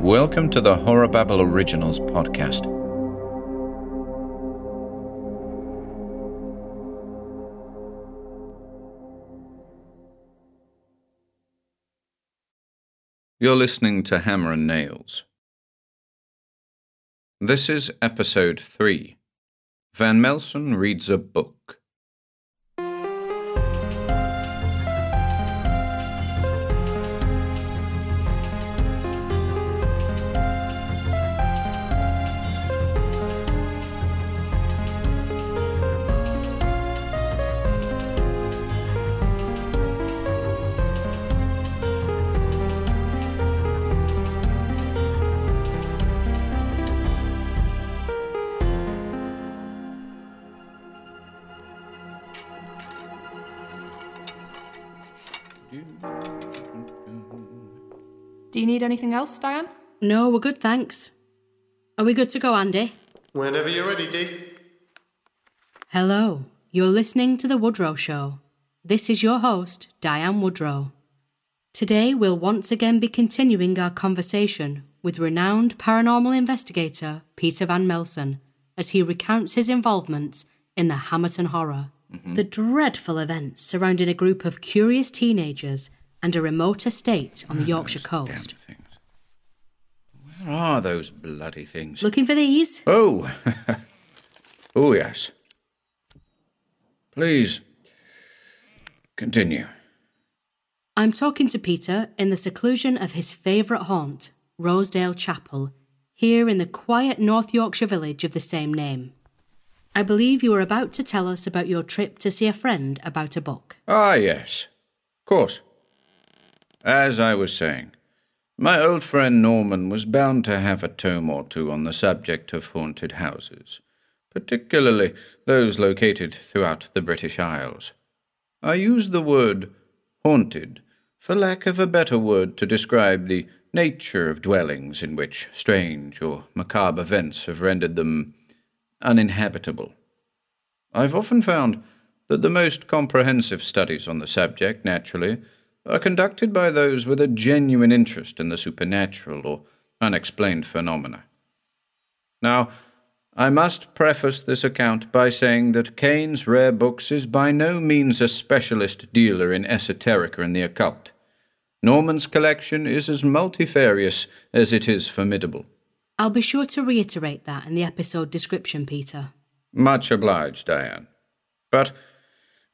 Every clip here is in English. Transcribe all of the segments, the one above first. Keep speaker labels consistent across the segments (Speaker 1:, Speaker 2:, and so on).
Speaker 1: Welcome to the Horror Babble Originals podcast. You're listening to Hammer and Nails. This is episode 3 Van Melsen Reads a Book.
Speaker 2: Do you need anything else, Diane?
Speaker 3: No, we're good, thanks. Are we good to go, Andy?
Speaker 4: Whenever you're ready, Dee.
Speaker 3: Hello, you're listening to The Woodrow Show. This is your host, Diane Woodrow. Today, we'll once again be continuing our conversation with renowned paranormal investigator Peter Van Melsen as he recounts his involvements in the Hammerton Horror, mm-hmm. the dreadful events surrounding a group of curious teenagers and a remote estate on the Yorkshire coast.
Speaker 1: Where are those bloody things?
Speaker 3: Looking for these?
Speaker 1: Oh! oh, yes. Please, continue.
Speaker 3: I'm talking to Peter in the seclusion of his favourite haunt, Rosedale Chapel, here in the quiet North Yorkshire village of the same name. I believe you were about to tell us about your trip to see a friend about a book.
Speaker 1: Ah, yes. Of course. As I was saying, my old friend Norman was bound to have a tome or two on the subject of haunted houses, particularly those located throughout the British Isles. I use the word haunted for lack of a better word to describe the nature of dwellings in which strange or macabre events have rendered them uninhabitable. I've often found that the most comprehensive studies on the subject, naturally, are conducted by those with a genuine interest in the supernatural or unexplained phenomena. Now, I must preface this account by saying that Cane's Rare Books is by no means a specialist dealer in esoterica and the occult. Norman's collection is as multifarious as it is formidable.
Speaker 3: I'll be sure to reiterate that in the episode description, Peter.
Speaker 1: Much obliged, Diane. But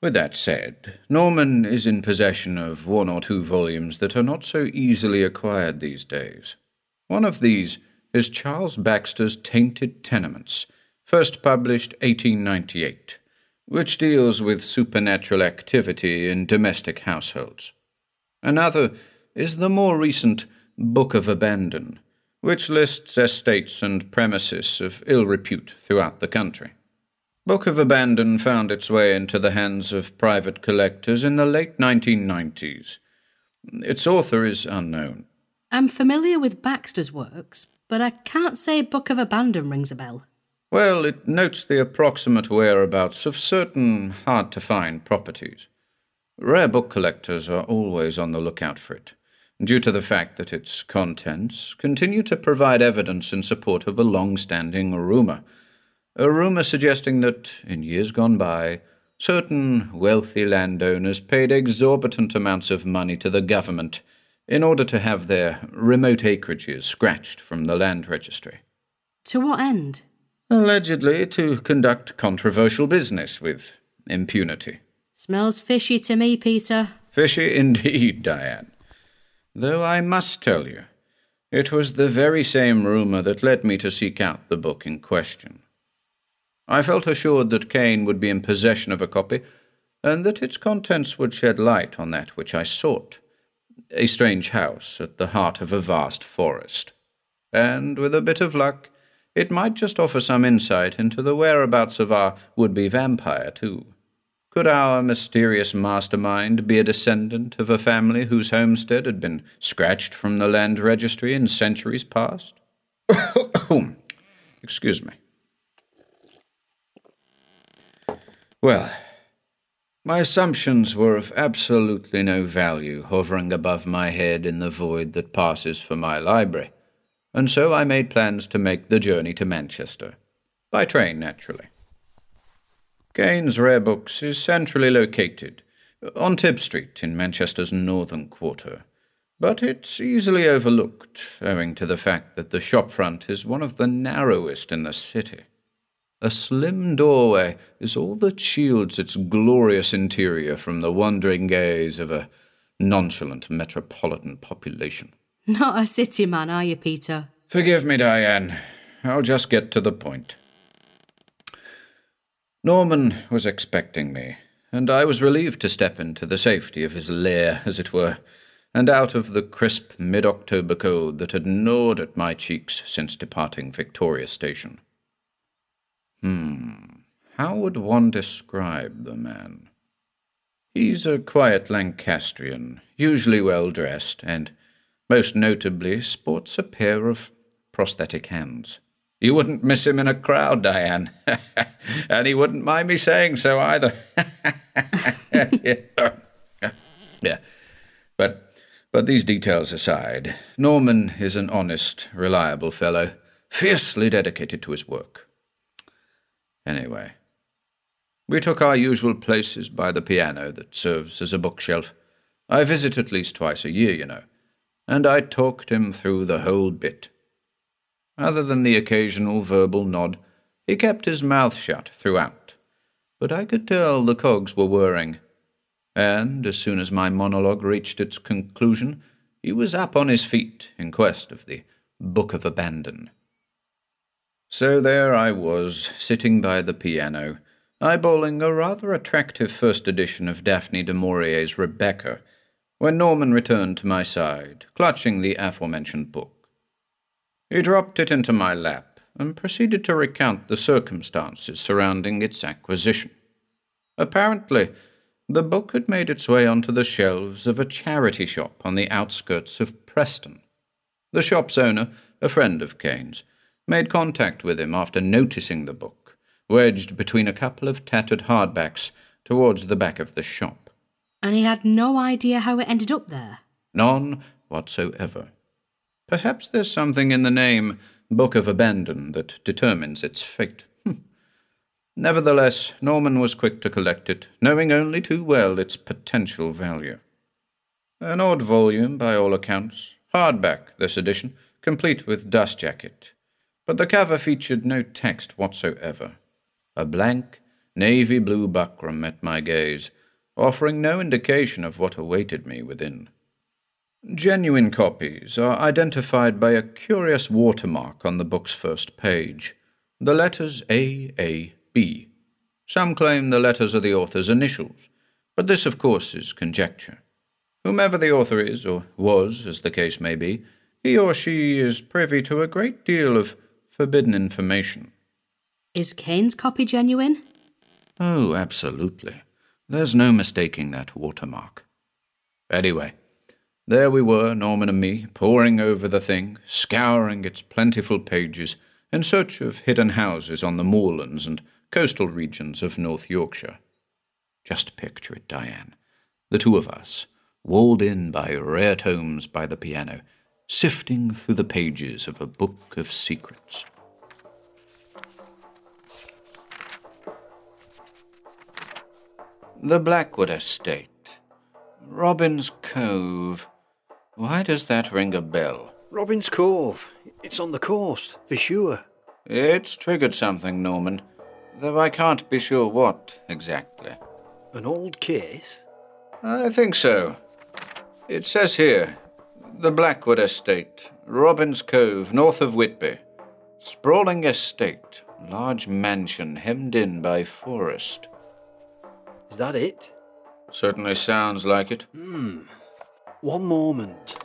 Speaker 1: with that said, Norman is in possession of one or two volumes that are not so easily acquired these days. One of these is Charles Baxter's Tainted Tenements, first published 1898, which deals with supernatural activity in domestic households. Another is the more recent Book of Abandon, which lists estates and premises of ill repute throughout the country. Book of Abandon found its way into the hands of private collectors in the late 1990s. Its author is unknown.
Speaker 3: I'm familiar with Baxter's works, but I can't say Book of Abandon rings a bell.
Speaker 1: Well, it notes the approximate whereabouts of certain hard to find properties. Rare book collectors are always on the lookout for it, due to the fact that its contents continue to provide evidence in support of a long standing rumour. A rumour suggesting that, in years gone by, certain wealthy landowners paid exorbitant amounts of money to the government in order to have their remote acreages scratched from the land registry.
Speaker 3: To what end?
Speaker 1: Allegedly to conduct controversial business with impunity.
Speaker 3: Smells fishy to me, Peter.
Speaker 1: Fishy indeed, Diane. Though I must tell you, it was the very same rumour that led me to seek out the book in question. I felt assured that Cane would be in possession of a copy, and that its contents would shed light on that which I sought a strange house at the heart of a vast forest. And with a bit of luck, it might just offer some insight into the whereabouts of our would be vampire, too. Could our mysterious mastermind be a descendant of a family whose homestead had been scratched from the land registry in centuries past? Excuse me. Well, my assumptions were of absolutely no value hovering above my head in the void that passes for my library. and so I made plans to make the journey to Manchester. By train, naturally. Cane's Rare Books is centrally located, on Tib Street in Manchester's northern quarter, but it's easily overlooked owing to the fact that the shopfront is one of the narrowest in the city. A slim doorway is all that shields its glorious interior from the wandering gaze of a nonchalant metropolitan population.
Speaker 3: Not a city man, are you, Peter?
Speaker 1: Forgive me, Diane. I'll just get to the point. Norman was expecting me, and I was relieved to step into the safety of his lair, as it were, and out of the crisp mid October cold that had gnawed at my cheeks since departing Victoria Station. Hmm, how would one describe the man? He's a quiet Lancastrian, usually well dressed, and most notably sports a pair of prosthetic hands. You wouldn't miss him in a crowd, Diane. and he wouldn't mind me saying so either. yeah. But but these details aside, Norman is an honest, reliable fellow, fiercely dedicated to his work. Anyway, we took our usual places by the piano that serves as a bookshelf. I visit at least twice a year, you know, and I talked him through the whole bit. Other than the occasional verbal nod, he kept his mouth shut throughout, but I could tell the cogs were whirring. And as soon as my monologue reached its conclusion, he was up on his feet in quest of the Book of Abandon. So there I was, sitting by the piano, eyeballing a rather attractive first edition of Daphne du Maurier's Rebecca, when Norman returned to my side, clutching the aforementioned book. He dropped it into my lap and proceeded to recount the circumstances surrounding its acquisition. Apparently, the book had made its way onto the shelves of a charity shop on the outskirts of Preston. The shop's owner, a friend of Cane's, made contact with him after noticing the book, wedged between a couple of tattered hardbacks towards the back of the shop.
Speaker 3: And he had no idea how it ended up there?
Speaker 1: None whatsoever. Perhaps there's something in the name Book of Abandon that determines its fate. Hmm. Nevertheless, Norman was quick to collect it, knowing only too well its potential value. An odd volume, by all accounts, hardback this edition, complete with dust jacket, but the cover featured no text whatsoever. A blank, navy blue buckram met my gaze, offering no indication of what awaited me within. Genuine copies are identified by a curious watermark on the book's first page, the letters A A B. Some claim the letters are the author's initials, but this, of course, is conjecture. Whomever the author is, or was, as the case may be, he or she is privy to a great deal of forbidden information.
Speaker 3: Is Cane's copy genuine?
Speaker 1: Oh, absolutely. There's no mistaking that watermark. Anyway, there we were, Norman and me, poring over the thing, scouring its plentiful pages, in search of hidden houses on the moorlands and coastal regions of North Yorkshire. Just picture it, Diane. The two of us, walled in by rare tomes by the piano, sifting through the pages of a book of secrets. The Blackwood Estate. Robin's Cove. Why does that ring a bell?
Speaker 4: Robin's Cove. It's on the coast, for sure.
Speaker 1: It's triggered something, Norman, though I can't be sure what exactly.
Speaker 4: An old case?
Speaker 1: I think so. It says here the Blackwood Estate, Robin's Cove, north of Whitby. Sprawling estate, large mansion hemmed in by forest.
Speaker 4: Is that it?
Speaker 1: Certainly sounds like it.
Speaker 4: Hmm. One moment.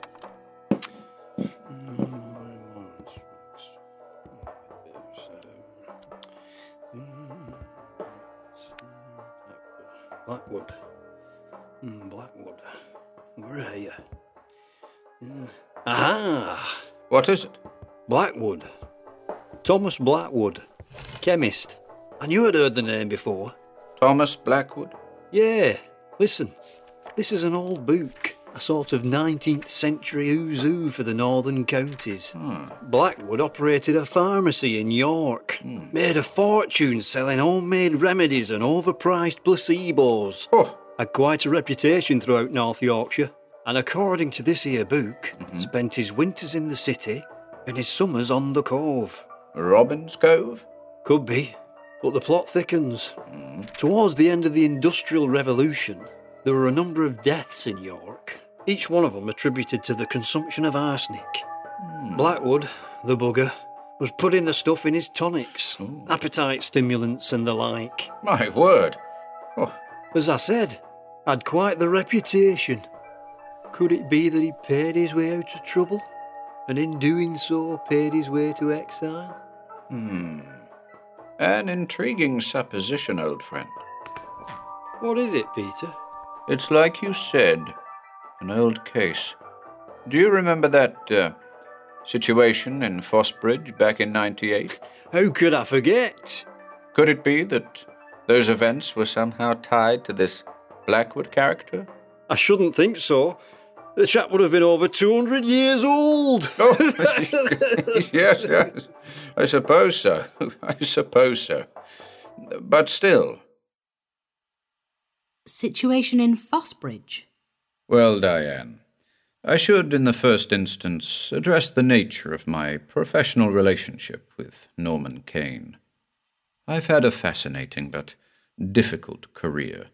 Speaker 4: Blackwood. Mm, Blackwood. Where are you? Aha!
Speaker 1: What is it?
Speaker 4: Blackwood. Thomas Blackwood. Chemist. I knew I'd heard the name before.
Speaker 1: Thomas Blackwood?
Speaker 4: Yeah. Listen. This is an old book. a sort of 19th century who's who for the northern counties. Hmm. Blackwood operated a pharmacy in York, hmm. made a fortune selling homemade remedies and overpriced placebos.
Speaker 1: Oh,
Speaker 4: Had quite a reputation throughout North Yorkshire, and according to this here book, mm-hmm. spent his winters in the city and his summers on the cove.
Speaker 1: Robin's Cove?
Speaker 4: Could be, but the plot thickens. Mm-hmm. Towards the end of the Industrial Revolution, there were a number of deaths in York, each one of them attributed to the consumption of arsenic. Hmm. Blackwood, the bugger, was putting the stuff in his tonics, appetite stimulants and the like.
Speaker 1: My word. Oh,
Speaker 4: As I said, had quite the reputation. Could it be that he paid his way out of trouble, and in doing so paid his way to exile? Hmm.
Speaker 1: An intriguing supposition, old friend.
Speaker 4: What is it, Peter?
Speaker 1: It's like you said, an old case. Do you remember that uh, situation in Fossbridge back in 98?
Speaker 4: How could I forget?
Speaker 1: Could it be that those events were somehow tied to this Blackwood character?
Speaker 4: I shouldn't think so. The chap would have been over 200 years old.
Speaker 1: Oh, yes, yes. I suppose so. I suppose so. But still.
Speaker 3: Situation in Fossbridge.
Speaker 1: Well, Diane, I should, in the first instance, address the nature of my professional relationship with Norman Cane. I've had a fascinating but difficult career,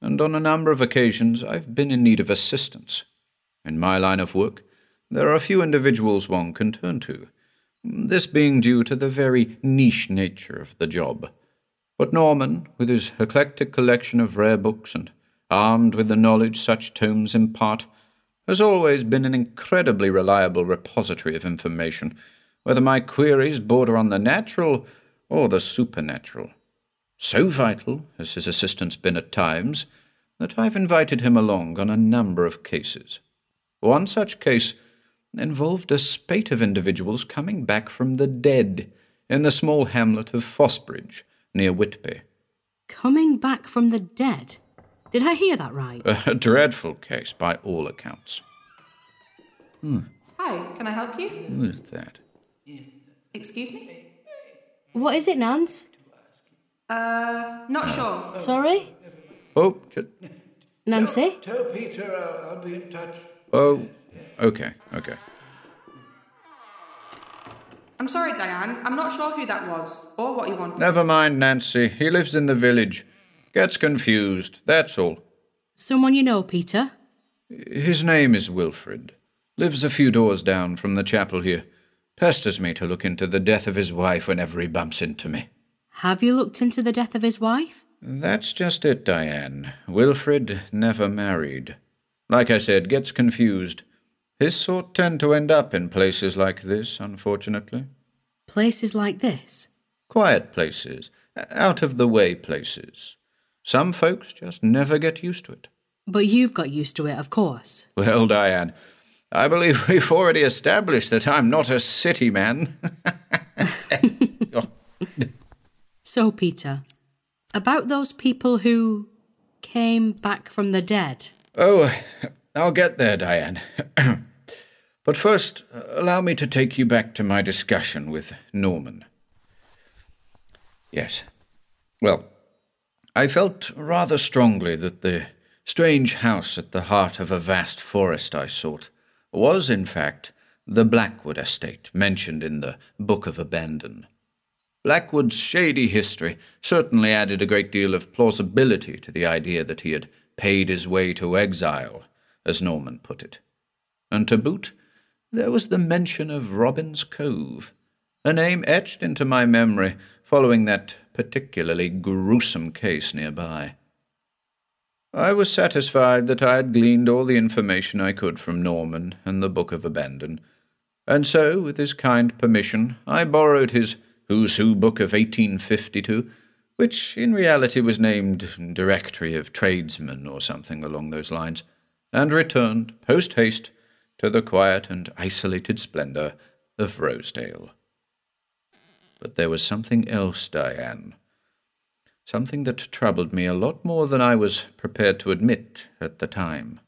Speaker 1: and on a number of occasions I've been in need of assistance. In my line of work, there are few individuals one can turn to, this being due to the very niche nature of the job. But Norman, with his eclectic collection of rare books and armed with the knowledge such tomes impart, has always been an incredibly reliable repository of information, whether my queries border on the natural or the supernatural. So vital has his assistance been at times that I've invited him along on a number of cases. One such case involved a spate of individuals coming back from the dead in the small hamlet of Fossbridge, near Whitby.
Speaker 3: Coming back from the dead. Did I hear that right?
Speaker 1: A dreadful case by all accounts.
Speaker 2: Hi, can I help you?
Speaker 1: Who is that?
Speaker 2: Excuse me?
Speaker 3: What is it, Nance?
Speaker 2: Uh, not sure.
Speaker 3: Sorry?
Speaker 1: Oh, ju-
Speaker 3: Nancy?
Speaker 1: tell Peter I'll, I'll be in touch. Oh, okay, okay.
Speaker 2: I'm sorry, Diane. I'm not sure who that was or what he wanted.
Speaker 1: Never mind, Nancy. He lives in the village. Gets confused, that's all.
Speaker 3: Someone you know, Peter?
Speaker 1: His name is Wilfred. Lives a few doors down from the chapel here. Pesters me to look into the death of his wife whenever he bumps into me.
Speaker 3: Have you looked into the death of his wife?
Speaker 1: That's just it, Diane. Wilfred never married. Like I said, gets confused. His sort tend to end up in places like this, unfortunately.
Speaker 3: Places like this?
Speaker 1: Quiet places, out of the way places. Some folks just never get used to it.
Speaker 3: But you've got used to it, of course.
Speaker 1: Well, Diane, I believe we've already established that I'm not a city man.
Speaker 3: So, Peter, about those people who came back from the dead.
Speaker 1: Oh, I'll get there, Diane. but first, allow me to take you back to my discussion with Norman. Yes. Well, I felt rather strongly that the strange house at the heart of a vast forest I sought was, in fact, the Blackwood estate mentioned in the Book of Abandon. Blackwood's shady history certainly added a great deal of plausibility to the idea that he had paid his way to exile, as Norman put it. And to boot, there was the mention of Robin's Cove, a name etched into my memory following that particularly gruesome case nearby. I was satisfied that I had gleaned all the information I could from Norman and the Book of Abandon, and so, with his kind permission, I borrowed his Who's Who book of 1852, which in reality was named Directory of Tradesmen or something along those lines, and returned, post haste, to the quiet and isolated splendour of Rosedale. But there was something else, Diane. Something that troubled me a lot more than I was prepared to admit at the time.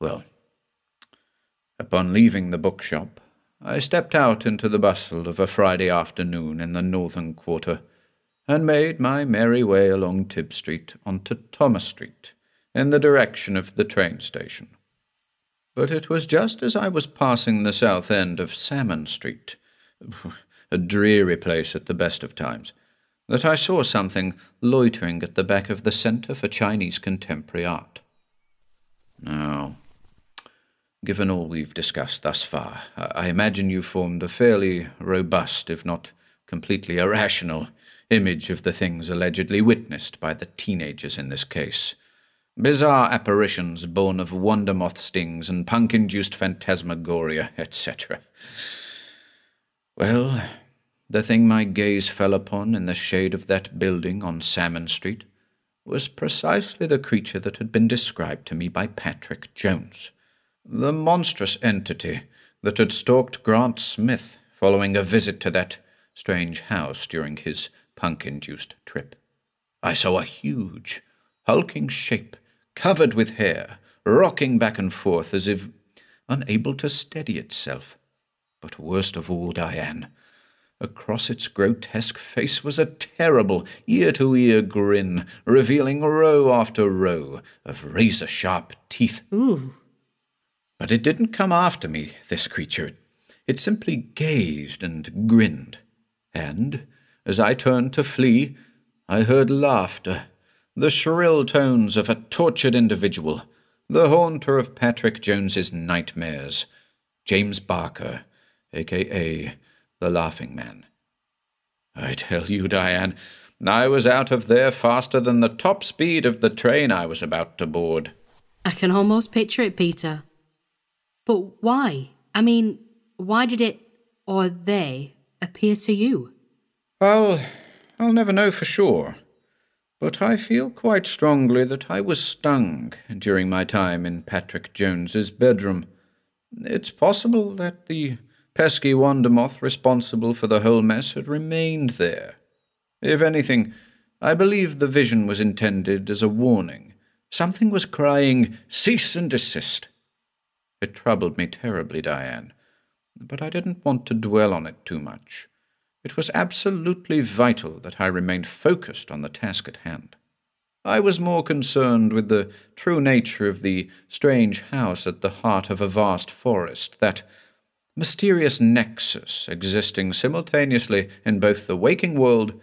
Speaker 1: Well, upon leaving the bookshop, I stepped out into the bustle of a Friday afternoon in the northern quarter, and made my merry way along Tib Street onto Thomas Street, in the direction of the train station. But it was just as I was passing the south end of Salmon Street, a dreary place at the best of times, that I saw something loitering at the back of the Centre for Chinese Contemporary Art. Now, given all we've discussed thus far, I imagine you formed a fairly robust, if not completely irrational, image of the things allegedly witnessed by the teenagers in this case. Bizarre apparitions born of wonder moth stings and punk induced phantasmagoria, etc. Well, the thing my gaze fell upon in the shade of that building on Salmon Street was precisely the creature that had been described to me by Patrick Jones. The monstrous entity that had stalked Grant Smith following a visit to that strange house during his punk induced trip. I saw a huge, hulking shape, covered with hair, rocking back and forth as if unable to steady itself. But worst of all, Diane, Across its grotesque face was a terrible ear to ear grin, revealing row after row of razor sharp teeth.
Speaker 3: Ooh.
Speaker 1: But it didn't come after me, this creature. It simply gazed and grinned. And, as I turned to flee, I heard laughter, the shrill tones of a tortured individual, the haunter of Patrick Jones's nightmares, James Barker, aka the laughing man. I tell you, Diane, I was out of there faster than the top speed of the train I was about to board.
Speaker 3: I can almost picture it, Peter. But why? I mean, why did it, or they, appear to you?
Speaker 1: Well, I'll never know for sure. But I feel quite strongly that I was stung during my time in Patrick Jones's bedroom. It's possible that the pesky wonder moth responsible for the whole mess had remained there. If anything, I believe the vision was intended as a warning. Something was crying, Cease and desist. It troubled me terribly, Diane, but I didn't want to dwell on it too much. It was absolutely vital that I remained focused on the task at hand. I was more concerned with the true nature of the strange house at the heart of a vast forest that, mysterious nexus existing simultaneously in both the waking world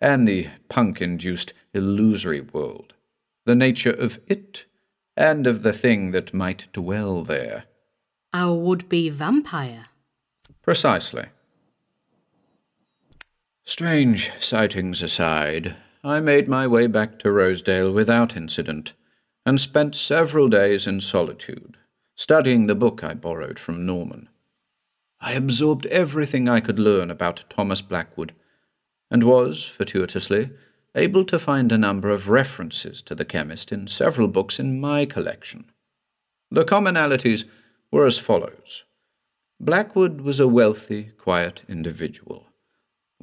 Speaker 1: and the punk induced illusory world, the nature of it and of the thing that might dwell there.
Speaker 3: Our would be vampire.
Speaker 1: Precisely. Strange sightings aside, I made my way back to Rosedale without incident, and spent several days in solitude, studying the book I borrowed from Norman. I absorbed everything I could learn about Thomas Blackwood, and was, fortuitously, able to find a number of references to the chemist in several books in my collection. The commonalities were as follows Blackwood was a wealthy, quiet individual,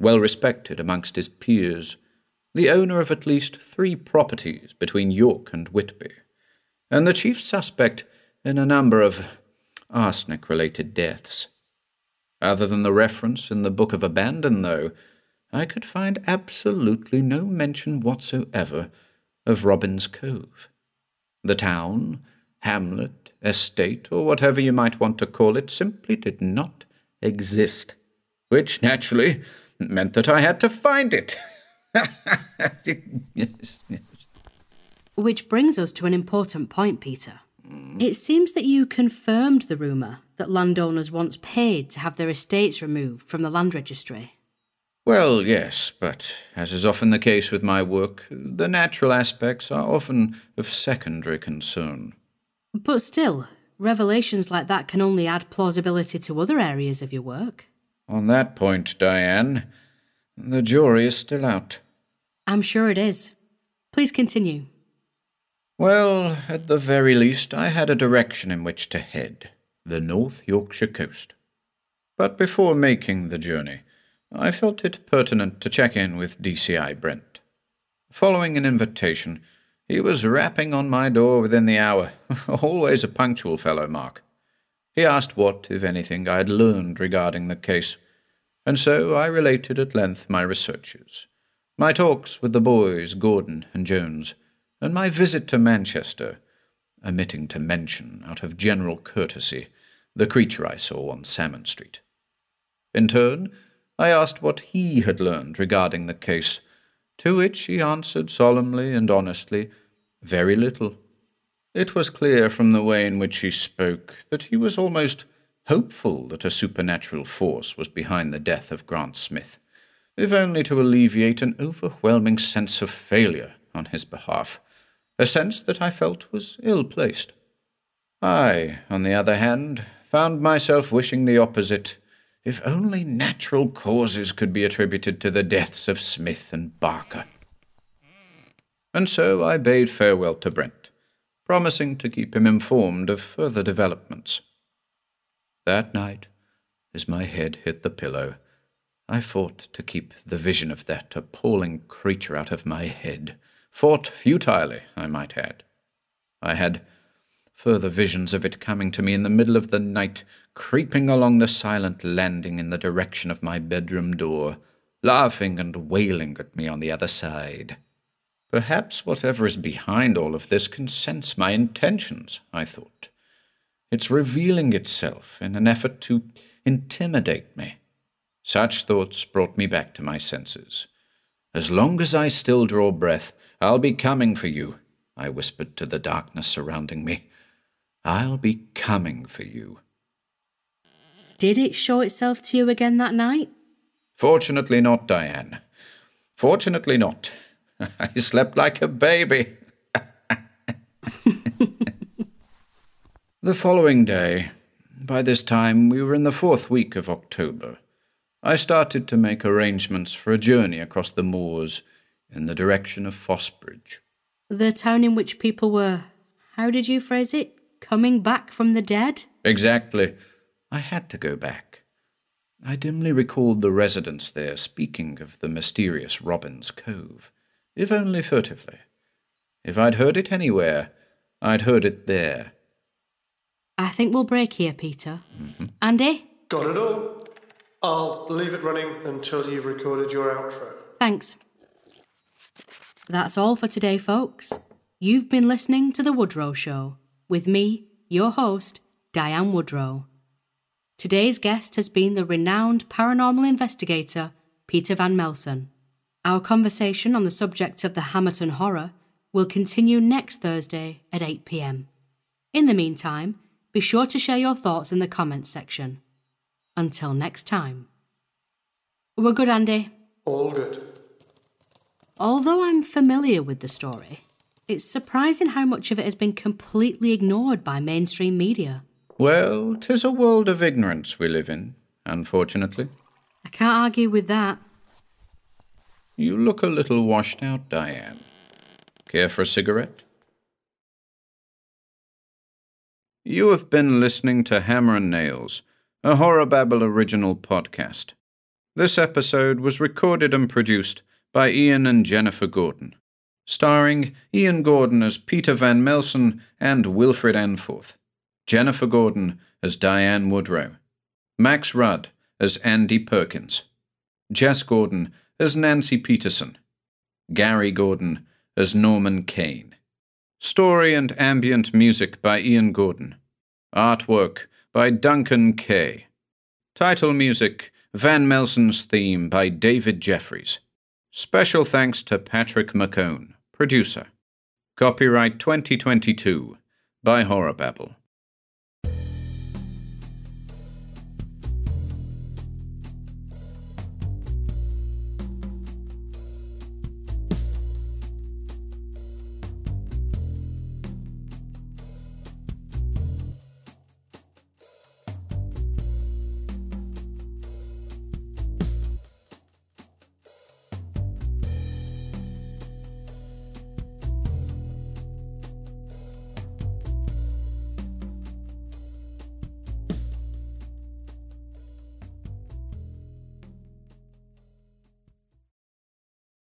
Speaker 1: well respected amongst his peers, the owner of at least three properties between York and Whitby, and the chief suspect in a number of arsenic related deaths. Other than the reference in the Book of Abandon, though, I could find absolutely no mention whatsoever of Robin's Cove. The town, hamlet, estate, or whatever you might want to call it, simply did not exist, which naturally meant that I had to find it. yes, yes.
Speaker 3: Which brings us to an important point, Peter. It seems that you confirmed the rumour that landowners once paid to have their estates removed from the land registry.
Speaker 1: Well, yes, but as is often the case with my work, the natural aspects are often of secondary concern.
Speaker 3: But still, revelations like that can only add plausibility to other areas of your work.
Speaker 1: On that point, Diane, the jury is still out.
Speaker 3: I'm sure it is. Please continue.
Speaker 1: Well, at the very least, I had a direction in which to head the North Yorkshire coast. But before making the journey, I felt it pertinent to check in with DCI Brent. Following an invitation, He was rapping on my door within the hour. Always a punctual fellow, Mark. He asked what, if anything, I had learned regarding the case, and so I related at length my researches, my talks with the boys, Gordon and Jones, and my visit to Manchester, omitting to mention, out of general courtesy, the creature I saw on Salmon Street. In turn, I asked what he had learned regarding the case, to which he answered solemnly and honestly, very little. It was clear from the way in which he spoke that he was almost hopeful that a supernatural force was behind the death of Grant Smith, if only to alleviate an overwhelming sense of failure on his behalf, a sense that I felt was ill placed. I, on the other hand, found myself wishing the opposite. If only natural causes could be attributed to the deaths of Smith and Barker. And so I bade farewell to Brent, promising to keep him informed of further developments. That night, as my head hit the pillow, I fought to keep the vision of that appalling creature out of my head. Fought futilely, I might add. I had further visions of it coming to me in the middle of the night, creeping along the silent landing in the direction of my bedroom door, laughing and wailing at me on the other side. Perhaps whatever is behind all of this can sense my intentions, I thought. It's revealing itself in an effort to intimidate me. Such thoughts brought me back to my senses. As long as I still draw breath, I'll be coming for you, I whispered to the darkness surrounding me. I'll be coming for you.
Speaker 3: Did it show itself to you again that night?
Speaker 1: Fortunately not, Diane. Fortunately not. I slept like a baby. The following day, by this time we were in the fourth week of October, I started to make arrangements for a journey across the moors in the direction of Fossbridge.
Speaker 3: The town in which people were, how did you phrase it, coming back from the dead?
Speaker 1: Exactly. I had to go back. I dimly recalled the residents there speaking of the mysterious Robin's Cove, if only furtively. If I'd heard it anywhere, I'd heard it there.
Speaker 3: I think we'll break here, Peter.
Speaker 1: Mm-hmm.
Speaker 3: Andy?
Speaker 5: Got it all. I'll leave it running until you've recorded your outro.
Speaker 3: Thanks. That's all for today, folks. You've been listening to The Woodrow Show with me, your host, Diane Woodrow. Today's guest has been the renowned paranormal investigator, Peter Van Melsen. Our conversation on the subject of the Hammerton Horror will continue next Thursday at 8 pm. In the meantime, be sure to share your thoughts in the comments section. Until next time. We're good, Andy.
Speaker 5: All good.
Speaker 3: Although I'm familiar with the story, it's surprising how much of it has been completely ignored by mainstream media.
Speaker 1: Well, 'tis a world of ignorance we live in, unfortunately.
Speaker 3: I can't argue with that.
Speaker 1: You look a little washed out, Diane. Care for a cigarette? You have been listening to Hammer and Nails, a Horror Babble original podcast. This episode was recorded and produced by Ian and Jennifer Gordon, starring Ian Gordon as Peter Van Melsen and Wilfred Anforth, Jennifer Gordon as Diane Woodrow, Max Rudd as Andy Perkins, Jess Gordon as Nancy Peterson, Gary Gordon as Norman Cane. Story and ambient music by Ian Gordon. Artwork by Duncan Kay. Title music Van Melsen's theme by David Jeffries. Special thanks to Patrick McKown, producer. Copyright 2022 by Horror Babble.